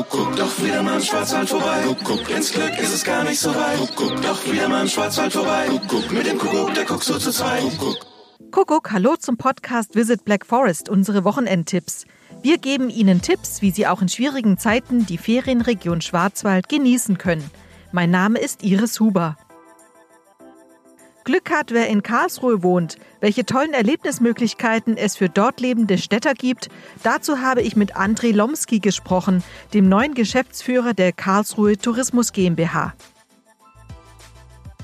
Kuckuck, doch wieder mal im Schwarzwald vorbei. Kuckuck, ins Glück ist es gar nicht so weit. Kuckuck, doch wieder mal im Schwarzwald vorbei. Kuckuck, mit dem Kuckuck, der guckt so zu zweit. Kuckuck. Kuckuck, hallo zum Podcast Visit Black Forest, unsere Wochenendtipps. Wir geben Ihnen Tipps, wie Sie auch in schwierigen Zeiten die Ferienregion Schwarzwald genießen können. Mein Name ist Iris Huber. Glück hat, wer in Karlsruhe wohnt, welche tollen Erlebnismöglichkeiten es für dort lebende Städter gibt, dazu habe ich mit André Lomski gesprochen, dem neuen Geschäftsführer der Karlsruhe Tourismus GmbH.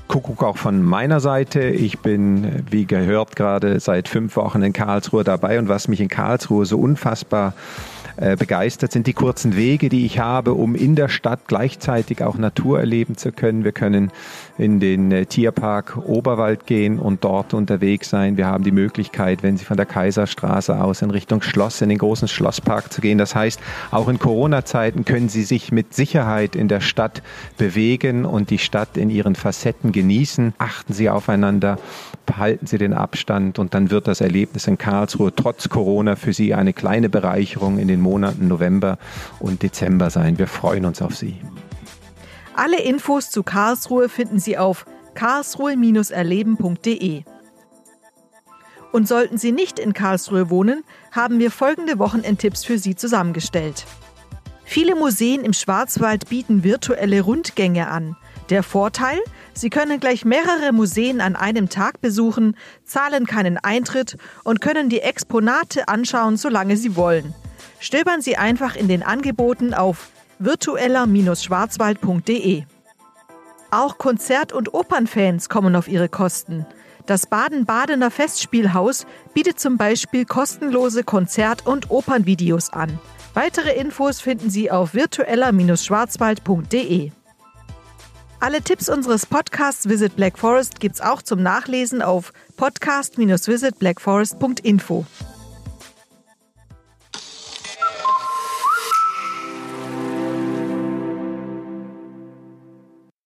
Kuckuck auch von meiner Seite. Ich bin, wie gehört, gerade seit fünf Wochen in Karlsruhe dabei und was mich in Karlsruhe so unfassbar begeistert sind die kurzen Wege, die ich habe, um in der Stadt gleichzeitig auch Natur erleben zu können. Wir können in den äh, Tierpark Oberwald gehen und dort unterwegs sein. Wir haben die Möglichkeit, wenn Sie von der Kaiserstraße aus in Richtung Schloss, in den großen Schlosspark zu gehen. Das heißt, auch in Corona-Zeiten können Sie sich mit Sicherheit in der Stadt bewegen und die Stadt in ihren Facetten genießen. Achten Sie aufeinander, behalten Sie den Abstand und dann wird das Erlebnis in Karlsruhe trotz Corona für Sie eine kleine Bereicherung in den Monaten November und Dezember sein. Wir freuen uns auf Sie. Alle Infos zu Karlsruhe finden Sie auf karlsruhe-erleben.de. Und sollten Sie nicht in Karlsruhe wohnen, haben wir folgende Wochenendtipps für Sie zusammengestellt. Viele Museen im Schwarzwald bieten virtuelle Rundgänge an. Der Vorteil, Sie können gleich mehrere Museen an einem Tag besuchen, zahlen keinen Eintritt und können die Exponate anschauen, solange Sie wollen. Stöbern Sie einfach in den Angeboten auf virtueller-schwarzwald.de. Auch Konzert- und Opernfans kommen auf ihre Kosten. Das Baden-Badener Festspielhaus bietet zum Beispiel kostenlose Konzert- und Opernvideos an. Weitere Infos finden Sie auf virtueller-schwarzwald.de. Alle Tipps unseres Podcasts Visit Black Forest gibt's auch zum Nachlesen auf podcast-visitblackforest.info.